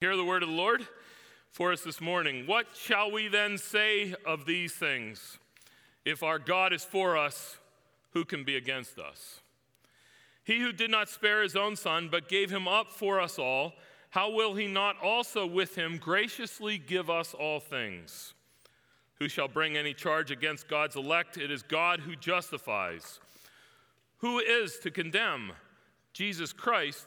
Hear the word of the Lord for us this morning. What shall we then say of these things? If our God is for us, who can be against us? He who did not spare his own son, but gave him up for us all, how will he not also with him graciously give us all things? Who shall bring any charge against God's elect? It is God who justifies. Who is to condemn? Jesus Christ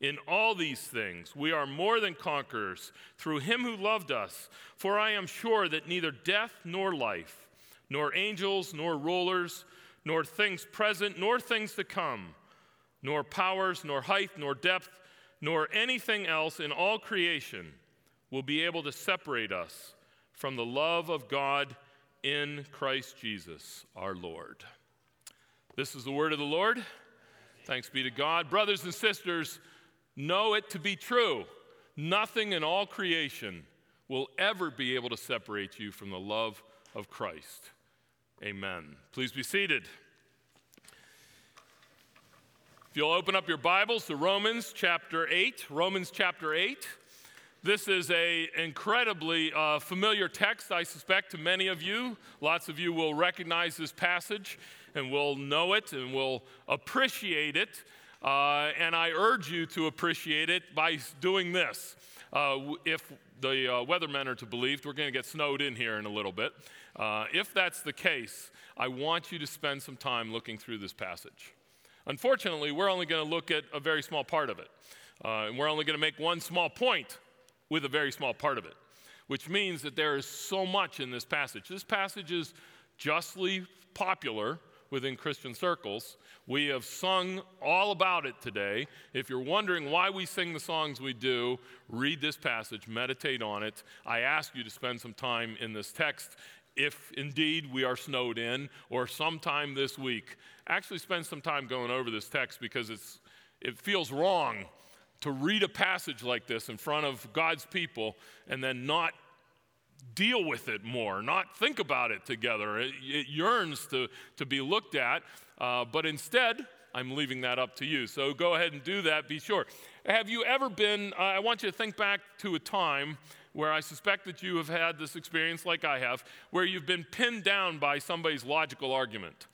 In all these things, we are more than conquerors through him who loved us. For I am sure that neither death nor life, nor angels nor rulers, nor things present nor things to come, nor powers, nor height, nor depth, nor anything else in all creation will be able to separate us from the love of God in Christ Jesus our Lord. This is the word of the Lord. Thanks be to God. Brothers and sisters, Know it to be true. Nothing in all creation will ever be able to separate you from the love of Christ. Amen. Please be seated. If you'll open up your Bibles to Romans chapter 8, Romans chapter 8. This is an incredibly uh, familiar text, I suspect, to many of you. Lots of you will recognize this passage and will know it and will appreciate it. Uh, and I urge you to appreciate it by doing this. Uh, if the uh, weathermen are to believe, we're going to get snowed in here in a little bit. Uh, if that's the case, I want you to spend some time looking through this passage. Unfortunately, we're only going to look at a very small part of it. Uh, and we're only going to make one small point with a very small part of it, which means that there is so much in this passage. This passage is justly popular within Christian circles. We have sung all about it today. If you're wondering why we sing the songs we do, read this passage, meditate on it. I ask you to spend some time in this text if indeed we are snowed in or sometime this week. Actually, spend some time going over this text because it's, it feels wrong to read a passage like this in front of God's people and then not deal with it more, not think about it together. It, it yearns to, to be looked at, uh, but instead, I'm leaving that up to you. So go ahead and do that, be sure. Have you ever been, uh, I want you to think back to a time where I suspect that you have had this experience like I have, where you've been pinned down by somebody's logical argument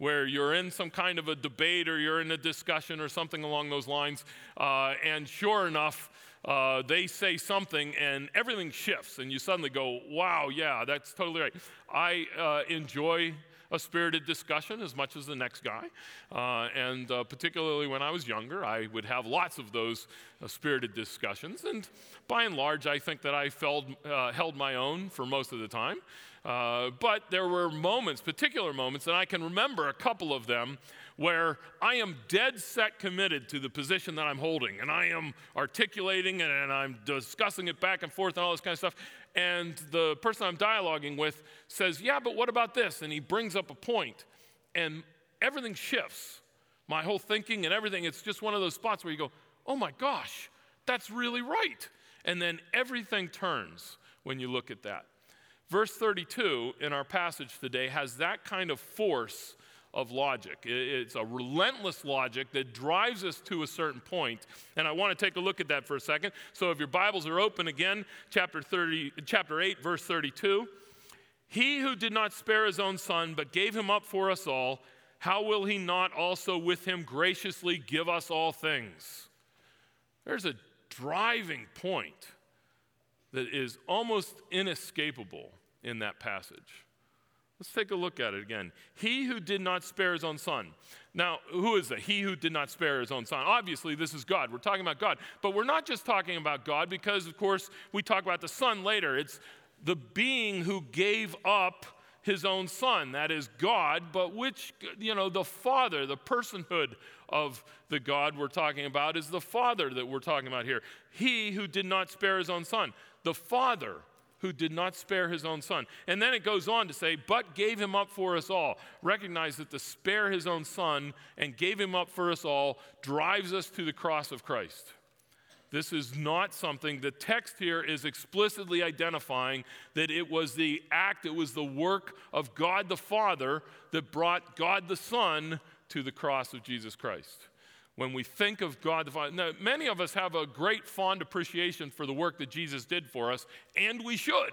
where you're in some kind of a debate or you're in a discussion or something along those lines, uh, and sure enough, uh, they say something and everything shifts, and you suddenly go, wow, yeah, that's totally right. I uh, enjoy a spirited discussion as much as the next guy. Uh, and uh, particularly when I was younger, I would have lots of those uh, spirited discussions. And by and large, I think that I uh, held my own for most of the time. Uh, but there were moments, particular moments, and I can remember a couple of them where I am dead set committed to the position that I'm holding, and I am articulating it, and I'm discussing it back and forth and all this kind of stuff. And the person I'm dialoguing with says, Yeah, but what about this? And he brings up a point, and everything shifts. My whole thinking and everything, it's just one of those spots where you go, Oh my gosh, that's really right. And then everything turns when you look at that. Verse 32 in our passage today has that kind of force of logic. It's a relentless logic that drives us to a certain point. And I want to take a look at that for a second. So if your Bibles are open again, chapter 30 chapter 8 verse 32. He who did not spare his own son but gave him up for us all, how will he not also with him graciously give us all things? There's a driving point that is almost inescapable in that passage. Let's take a look at it again. He who did not spare his own son. Now, who is that? He who did not spare his own son. Obviously, this is God. We're talking about God. But we're not just talking about God because, of course, we talk about the son later. It's the being who gave up his own son. That is God, but which, you know, the Father, the personhood of the God we're talking about is the Father that we're talking about here. He who did not spare his own son. The Father who did not spare his own son. And then it goes on to say, but gave him up for us all. Recognize that to spare his own son and gave him up for us all drives us to the cross of Christ. This is not something, the text here is explicitly identifying that it was the act, it was the work of God the Father that brought God the Son to the cross of Jesus Christ. When we think of God the Father, now, many of us have a great fond appreciation for the work that Jesus did for us, and we should.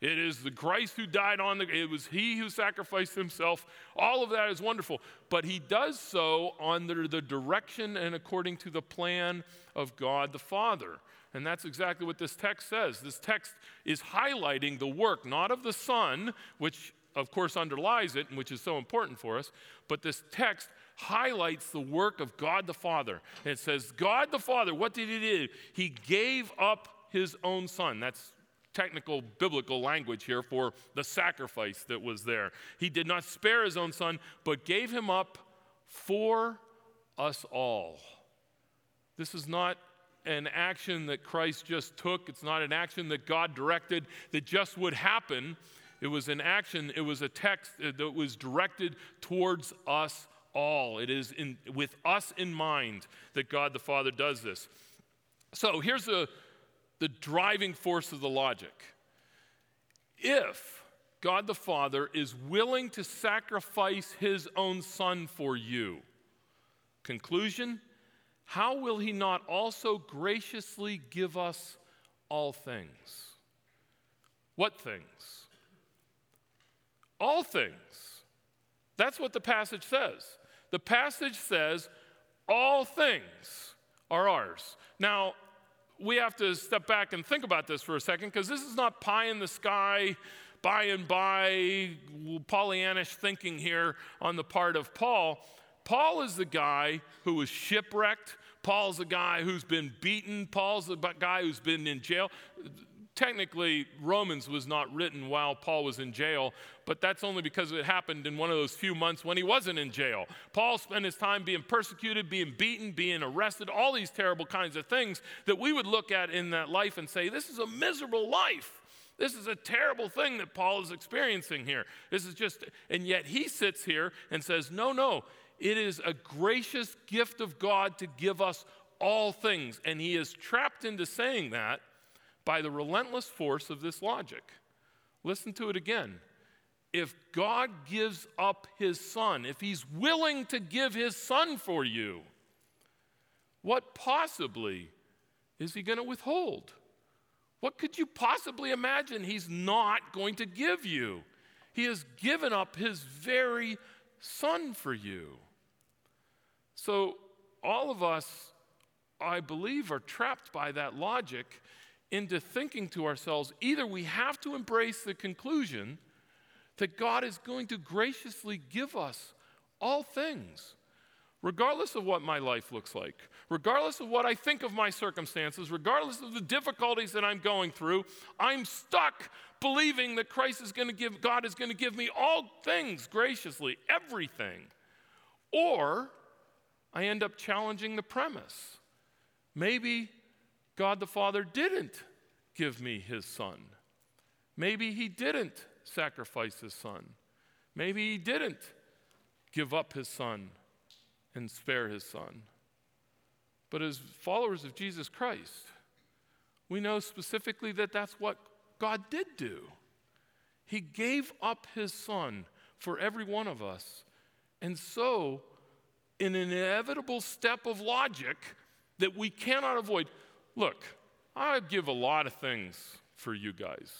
It is the Christ who died on the, it was He who sacrificed Himself. All of that is wonderful. But He does so under the direction and according to the plan of God the Father. And that's exactly what this text says. This text is highlighting the work, not of the Son, which of course underlies it and which is so important for us, but this text highlights the work of God the Father. And it says, God the Father, what did He do? He gave up His own Son. That's technical biblical language here for the sacrifice that was there. He did not spare his own son, but gave him up for us all. This is not an action that Christ just took, it's not an action that God directed that just would happen. It was an action, it was a text that was directed towards us all. It is in, with us in mind that God the Father does this. So here's the, the driving force of the logic. If God the Father is willing to sacrifice his own son for you, conclusion, how will he not also graciously give us all things? What things? All things. That's what the passage says. The passage says, all things are ours. Now, we have to step back and think about this for a second because this is not pie in the sky, by and by, Pollyannish thinking here on the part of Paul. Paul is the guy who was shipwrecked. Paul's the guy who's been beaten. Paul's the guy who's been in jail technically, Romans was not written while Paul was in jail, but that's only because it happened in one of those few months when he wasn't in jail. Paul spent his time being persecuted, being beaten, being arrested, all these terrible kinds of things that we would look at in that life and say, this is a miserable life. This is a terrible thing that Paul is experiencing here. This is just, and yet he sits here and says, no, no, it is a gracious gift of God to give us all things. And he is trapped into saying that by the relentless force of this logic. Listen to it again. If God gives up his son, if he's willing to give his son for you, what possibly is he going to withhold? What could you possibly imagine he's not going to give you? He has given up his very son for you. So, all of us, I believe, are trapped by that logic into thinking to ourselves either we have to embrace the conclusion that God is going to graciously give us all things, regardless of what my life looks like, regardless of what I think of my circumstances, regardless of the difficulties that I'm going through, I'm stuck believing that Christ is going to give, God is going to give me all things graciously, everything. Or I end up challenging the premise. Maybe God the Father didn't give me his son. Maybe he didn't sacrifice his son. Maybe he didn't give up his son and spare his son. But as followers of Jesus Christ, we know specifically that that's what God did do. He gave up his son for every one of us. And so, in an inevitable step of logic that we cannot avoid, Look, I give a lot of things for you guys.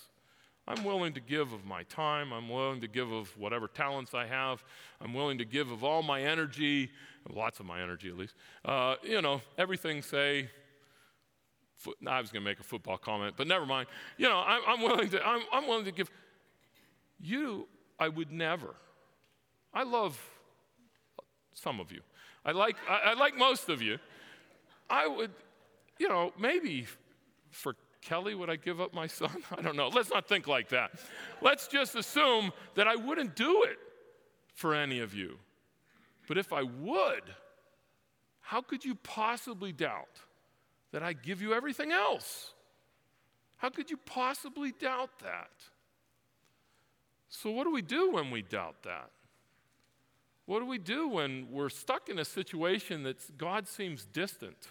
I'm willing to give of my time. I'm willing to give of whatever talents I have. I'm willing to give of all my energy, lots of my energy at least. Uh, you know, everything, say, foot, I was going to make a football comment, but never mind. You know, I'm, I'm willing to, I'm, I'm willing to give. You, I would never. I love some of you. I like, I, I like most of you. I would, you know, maybe for Kelly, would I give up my son? I don't know. Let's not think like that. Let's just assume that I wouldn't do it for any of you. But if I would, how could you possibly doubt that I give you everything else? How could you possibly doubt that? So, what do we do when we doubt that? What do we do when we're stuck in a situation that God seems distant?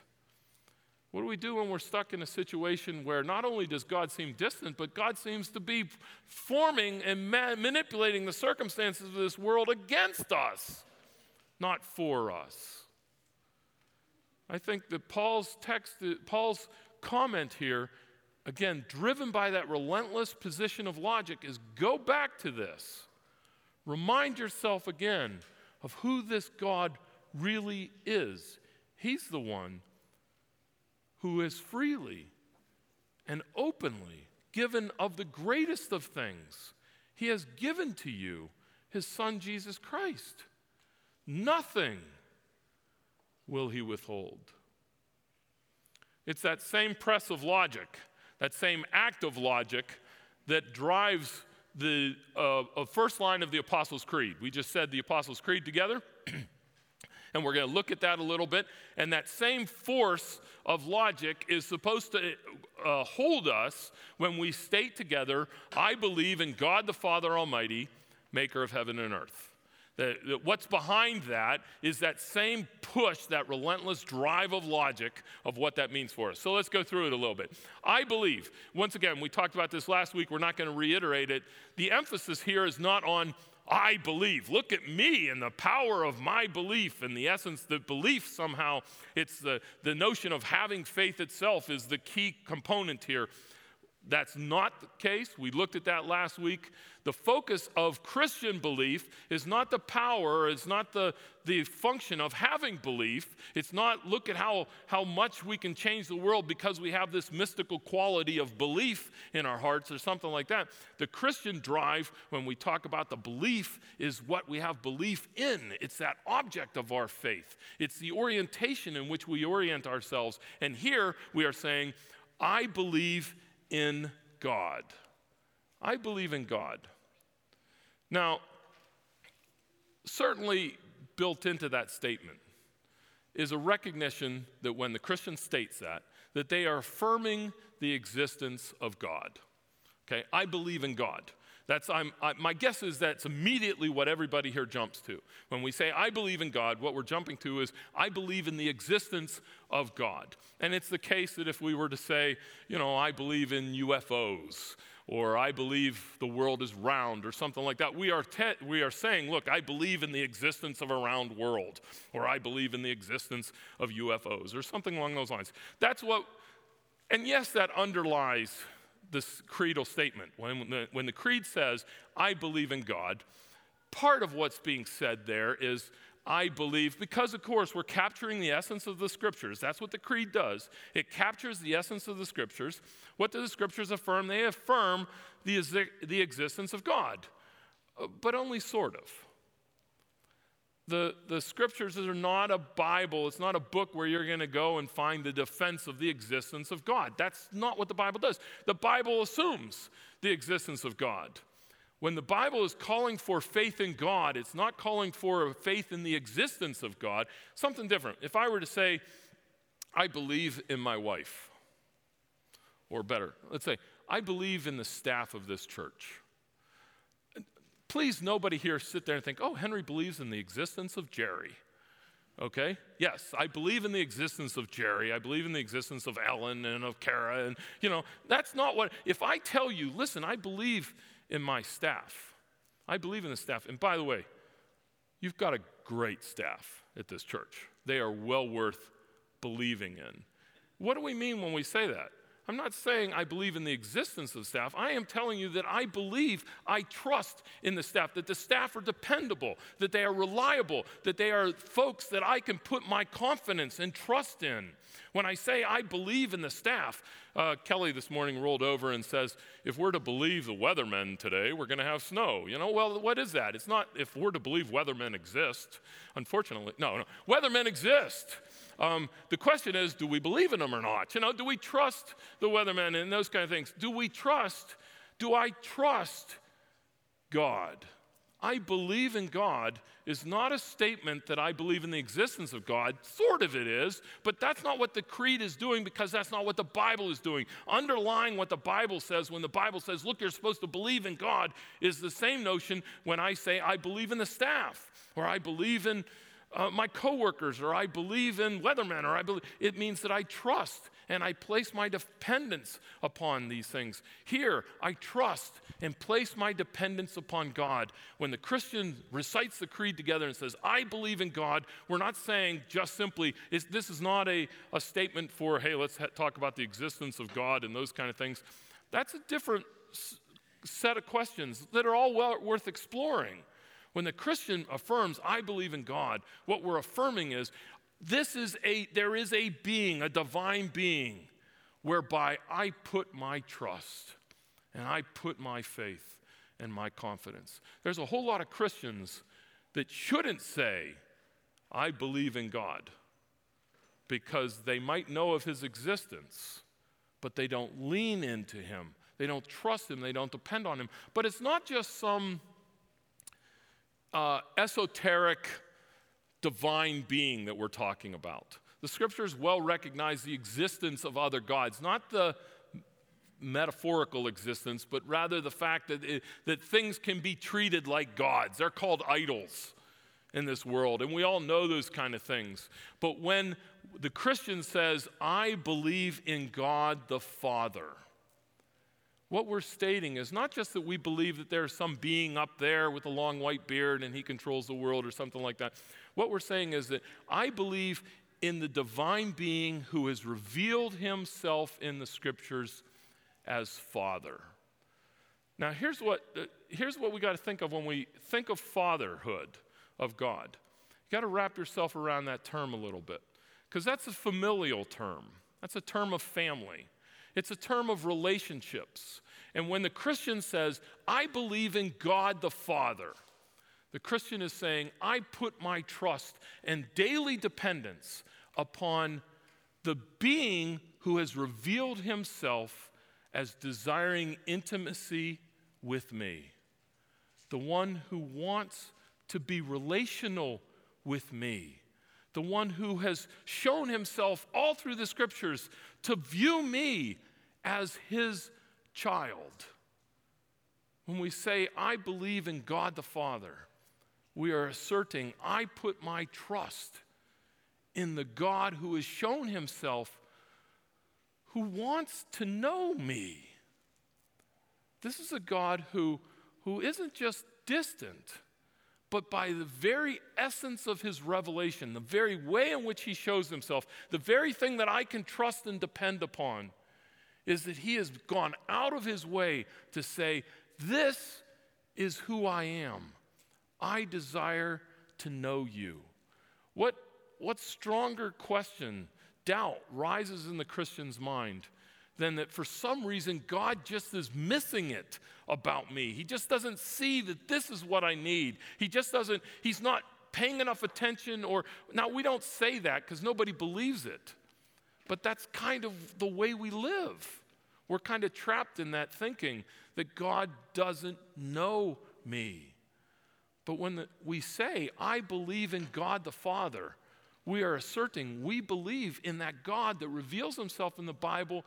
What do we do when we're stuck in a situation where not only does God seem distant, but God seems to be forming and ma- manipulating the circumstances of this world against us, not for us? I think that Paul's text, Paul's comment here, again, driven by that relentless position of logic, is go back to this. Remind yourself again of who this God really is. He's the one who is freely and openly given of the greatest of things. He has given to you his Son, Jesus Christ. Nothing will he withhold. It's that same press of logic, that same act of logic that drives the uh, first line of the Apostles' Creed. We just said the Apostles' Creed together. and we're going to look at that a little bit. And that same force of logic is supposed to uh, hold us when we state together, I believe in God the Father Almighty, maker of heaven and earth. That, that what's behind that is that same push, that relentless drive of logic of what that means for us. So let's go through it a little bit. I believe, once again, we talked about this last week, we're not going to reiterate it. The emphasis here is not on I believe. Look at me and the power of my belief. And the essence, the belief somehow, it's the, the notion of having faith itself is the key component here. That's not the case. We looked at that last week. The focus of Christian belief is not the power, it's not the, the function of having belief. It's not look at how, how much we can change the world because we have this mystical quality of belief in our hearts or something like that. The Christian drive, when we talk about the belief, is what we have belief in. It's that object of our faith, it's the orientation in which we orient ourselves. And here we are saying, I believe in God. I believe in God. Now, certainly built into that statement is a recognition that when the Christian states that, that they are affirming the existence of God. Okay, I believe in God. That's, I'm, I, my guess is that's immediately what everybody here jumps to. When we say, I believe in God, what we're jumping to is, I believe in the existence of God. And it's the case that if we were to say, you know, I believe in UFOs, or I believe the world is round, or something like that, we are, te- we are saying, look, I believe in the existence of a round world, or I believe in the existence of UFOs, or something along those lines. That's what, and yes, that underlies this creedal statement. When the, when the creed says, I believe in God, part of what's being said there is, I believe, because of course we're capturing the essence of the scriptures. That's what the creed does. It captures the essence of the scriptures. What do the scriptures affirm? They affirm the, the existence of God, uh, but only sort of the, the scriptures are not a Bible. It's not a book where you're going to go and find the defense of the existence of God. That's not what the Bible does. The Bible assumes the existence of God. When the Bible is calling for faith in God, it's not calling for faith in the existence of God, something different. If I were to say, I believe in my wife, or better, let's say, I believe in the staff of this church. Please, nobody here sit there and think, oh, Henry believes in the existence of Jerry. Okay? Yes, I believe in the existence of Jerry. I believe in the existence of Ellen and of Kara. And, you know, that's not what, if I tell you, listen, I believe in my staff, I believe in the staff. And by the way, you've got a great staff at this church. They are well worth believing in. What do we mean when we say that? I'm not saying I believe in the existence of staff. I am telling you that I believe, I trust in the staff, that the staff are dependable, that they are reliable, that they are folks that I can put my confidence and trust in. When I say I believe in the staff, uh, Kelly this morning rolled over and says, if we're to believe the weathermen today, we're going to have snow. You know, well, what is that? It's not if we're to believe weathermen exist. Unfortunately, no, no. Weathermen exist. Um, the question is, do we believe in them or not? You know, do we trust the weathermen and those kind of things? Do we trust, do I trust God? I believe in God is not a statement that I believe in the existence of God. Sort of it is, but that's not what the creed is doing because that's not what the Bible is doing. Underlying what the Bible says when the Bible says, look, you're supposed to believe in God, is the same notion when I say, I believe in the staff, or I believe in uh, my coworkers, or I believe in weathermen, or I believe. It means that I trust and I place my dependence upon these things. Here, I trust and place my dependence upon God. When the Christian recites the creed together and says, I believe in God, we're not saying just simply, this is not a, a statement for, hey, let's ha- talk about the existence of God and those kind of things. That's a different s- set of questions that are all well, worth exploring. When the Christian affirms, I believe in God, what we're affirming is, this is a, there is a being, a divine being, whereby I put my trust and I put my faith and my confidence. There's a whole lot of Christians that shouldn't say, I believe in God, because they might know of his existence, but they don't lean into him. They don't trust him. They don't depend on him. But it's not just some uh, esoteric divine being that we're talking about. The scriptures well recognize the existence of other gods, not the metaphorical existence, but rather the fact that, it, that things can be treated like gods. They're called idols in this world, and we all know those kind of things. But when the Christian says, I believe in God the Father, what we're stating is not just that we believe that there's some being up there with a long white beard and he controls the world or something like that. What we're saying is that I believe in the divine being who has revealed himself in the scriptures as Father. Now, here's what, uh, here's what we got to think of when we think of fatherhood of God. You got to wrap yourself around that term a little bit, because that's a familial term, that's a term of family. It's a term of relationships. And when the Christian says, I believe in God the Father, the Christian is saying, I put my trust and daily dependence upon the being who has revealed himself as desiring intimacy with me, the one who wants to be relational with me, the one who has shown himself all through the scriptures to view me as his child. When we say, I believe in God the Father, we are asserting, I put my trust in the God who has shown himself, who wants to know me. This is a God who, who isn't just distant, but by the very essence of his revelation, the very way in which he shows himself, the very thing that I can trust and depend upon, is that he has gone out of his way to say, This is who I am. I desire to know you. What, what stronger question, doubt, rises in the Christian's mind than that for some reason God just is missing it about me? He just doesn't see that this is what I need. He just doesn't, he's not paying enough attention, or now we don't say that because nobody believes it. But that's kind of the way we live. We're kind of trapped in that thinking that God doesn't know me. But when the, we say, I believe in God the Father, we are asserting we believe in that God that reveals himself in the Bible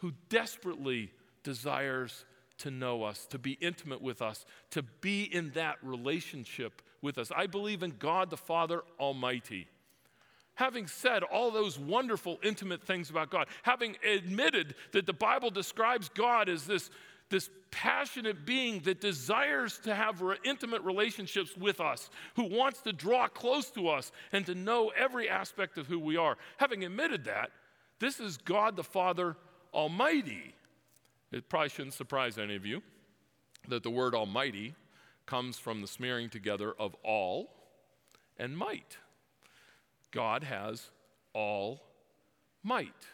who desperately desires to know us, to be intimate with us, to be in that relationship with us. I believe in God the Father Almighty having said all those wonderful, intimate things about God, having admitted that the Bible describes God as this, this passionate being that desires to have intimate relationships with us, who wants to draw close to us and to know every aspect of who we are. Having admitted that, this is God the Father Almighty. It probably shouldn't surprise any of you that the word Almighty comes from the smearing together of all and might. God has all might.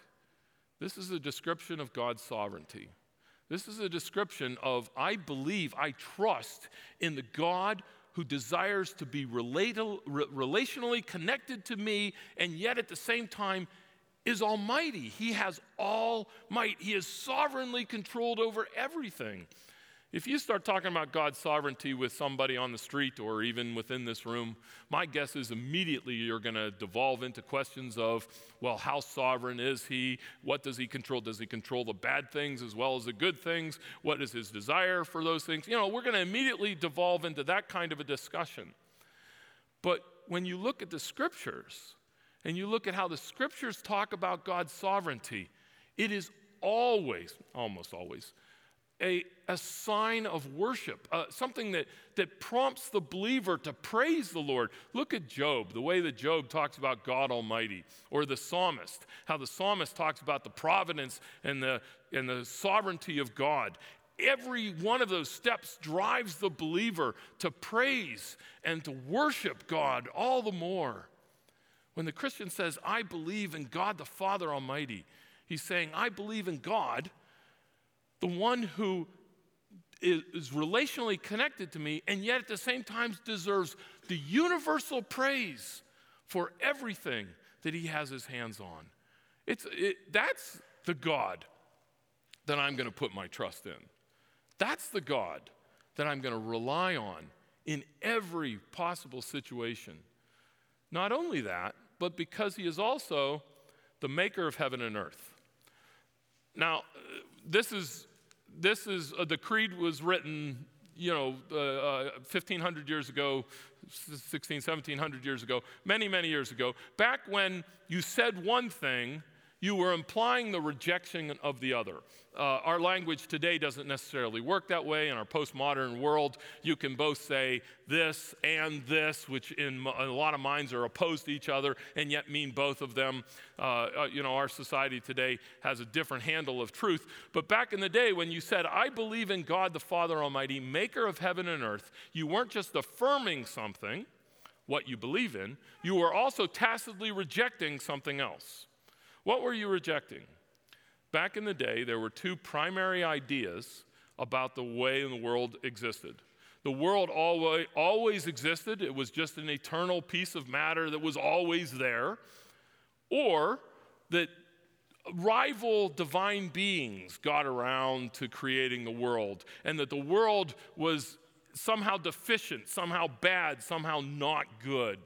This is a description of God's sovereignty. This is a description of I believe, I trust in the God who desires to be relationally connected to me and yet at the same time is almighty. He has all might. He is sovereignly controlled over everything. If you start talking about God's sovereignty with somebody on the street or even within this room, my guess is immediately you're going to devolve into questions of, well, how sovereign is he? What does he control? Does he control the bad things as well as the good things? What is his desire for those things? You know, we're going to immediately devolve into that kind of a discussion. But when you look at the scriptures and you look at how the scriptures talk about God's sovereignty, it is always, almost always, a, a sign of worship, uh, something that, that prompts the believer to praise the Lord. Look at Job, the way that Job talks about God Almighty, or the psalmist, how the psalmist talks about the providence and the, and the sovereignty of God. Every one of those steps drives the believer to praise and to worship God all the more. When the Christian says, I believe in God the Father Almighty, he's saying, I believe in God the one who is relationally connected to me and yet at the same time deserves the universal praise for everything that he has his hands on. It's, it, that's the God that I'm going to put my trust in. That's the God that I'm going to rely on in every possible situation. Not only that, but because he is also the maker of heaven and earth. Now, this is, this is uh, the creed was written, you know, uh, uh, 1500 years ago, 16, 1700 years ago, many, many years ago, back when you said one thing you were implying the rejection of the other. Uh, our language today doesn't necessarily work that way. In our postmodern world, you can both say this and this, which in a lot of minds are opposed to each other and yet mean both of them. Uh, uh, you know, our society today has a different handle of truth. But back in the day, when you said, I believe in God the Father Almighty, maker of heaven and earth, you weren't just affirming something, what you believe in, you were also tacitly rejecting something else. What were you rejecting? Back in the day, there were two primary ideas about the way the world existed. The world always, always existed, it was just an eternal piece of matter that was always there, or that rival divine beings got around to creating the world, and that the world was somehow deficient, somehow bad, somehow not good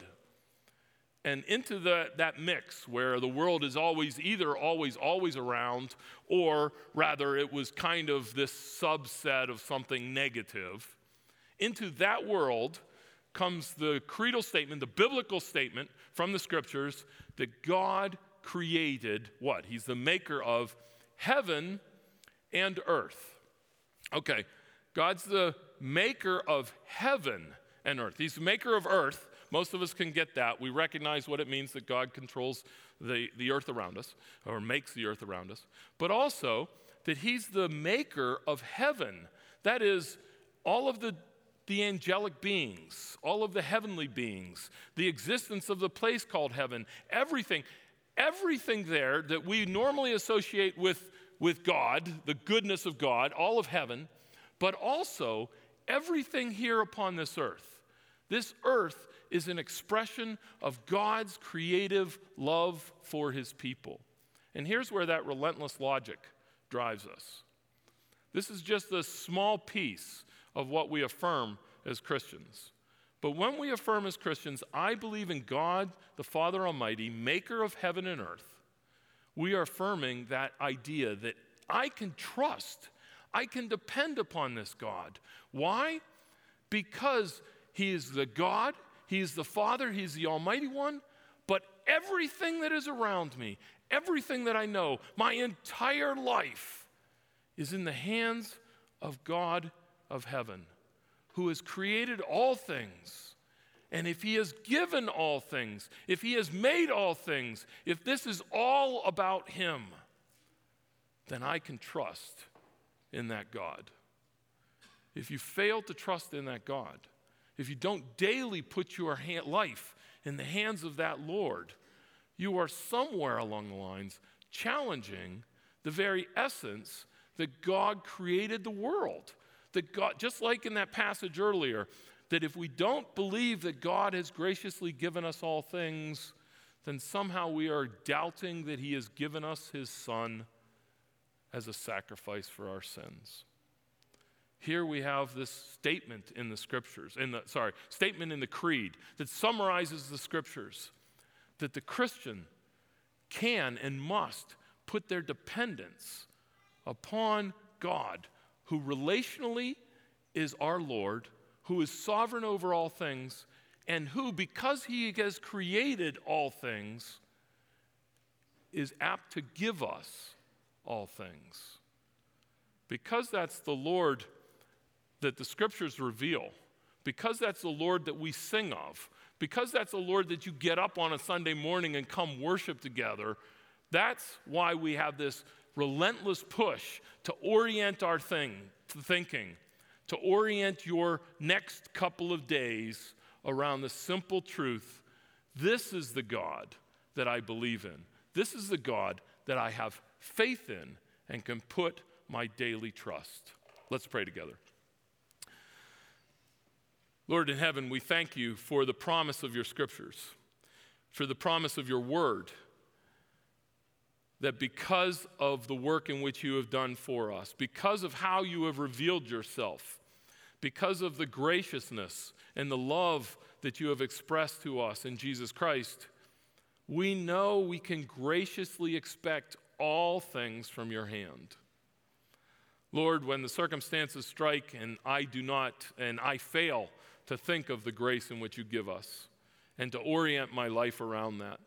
and into the, that mix where the world is always either always always around or rather it was kind of this subset of something negative. Into that world comes the creedal statement the biblical statement from the scriptures that god created what? He's the maker of heaven and earth. Okay god's the maker of heaven and earth. He's the maker of earth most of us can get that. We recognize what it means that God controls the, the earth around us, or makes the earth around us, but also that He's the maker of heaven. That is, all of the, the angelic beings, all of the heavenly beings, the existence of the place called heaven, everything, everything there that we normally associate with, with God, the goodness of God, all of heaven, but also everything here upon this earth. This earth is an expression of God's creative love for his people. And here's where that relentless logic drives us. This is just a small piece of what we affirm as Christians. But when we affirm as Christians, I believe in God, the Father Almighty, maker of heaven and earth, we are affirming that idea that I can trust, I can depend upon this God. Why? Because He is the God He's the Father, He's the Almighty One, but everything that is around me, everything that I know, my entire life is in the hands of God of heaven, who has created all things. And if He has given all things, if He has made all things, if this is all about Him, then I can trust in that God. If you fail to trust in that God, if you don't daily put your hand, life in the hands of that Lord, you are somewhere along the lines challenging the very essence that God created the world. That God, just like in that passage earlier, that if we don't believe that God has graciously given us all things, then somehow we are doubting that He has given us His Son as a sacrifice for our sins. Here we have this statement in the scriptures, in the sorry, statement in the creed that summarizes the scriptures that the Christian can and must put their dependence upon God, who relationally is our Lord, who is sovereign over all things, and who, because he has created all things, is apt to give us all things. Because that's the Lord that the scriptures reveal, because that's the Lord that we sing of, because that's the Lord that you get up on a Sunday morning and come worship together, that's why we have this relentless push to orient our thing, to thinking, to orient your next couple of days around the simple truth this is the God that I believe in. This is the God that I have faith in and can put my daily trust. Let's pray together. Lord in heaven, we thank you for the promise of your scriptures, for the promise of your word that because of the work in which you have done for us, because of how you have revealed yourself, because of the graciousness and the love that you have expressed to us in Jesus Christ, we know we can graciously expect all things from your hand. Lord, when the circumstances strike and I do not, and I fail to think of the grace in which you give us and to orient my life around that,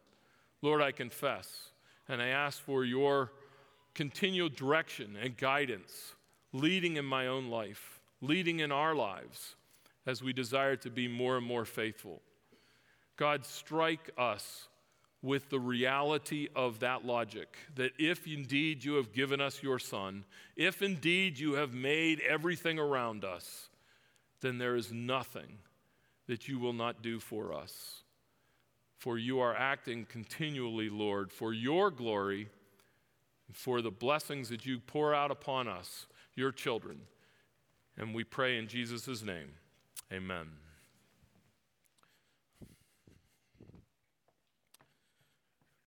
Lord, I confess and I ask for your continual direction and guidance, leading in my own life, leading in our lives as we desire to be more and more faithful. God, strike us with the reality of that logic that if indeed you have given us your Son, if indeed you have made everything around us, then there is nothing that you will not do for us for you are acting continually, Lord, for your glory, for the blessings that you pour out upon us, your children. And we pray in Jesus' name. Amen.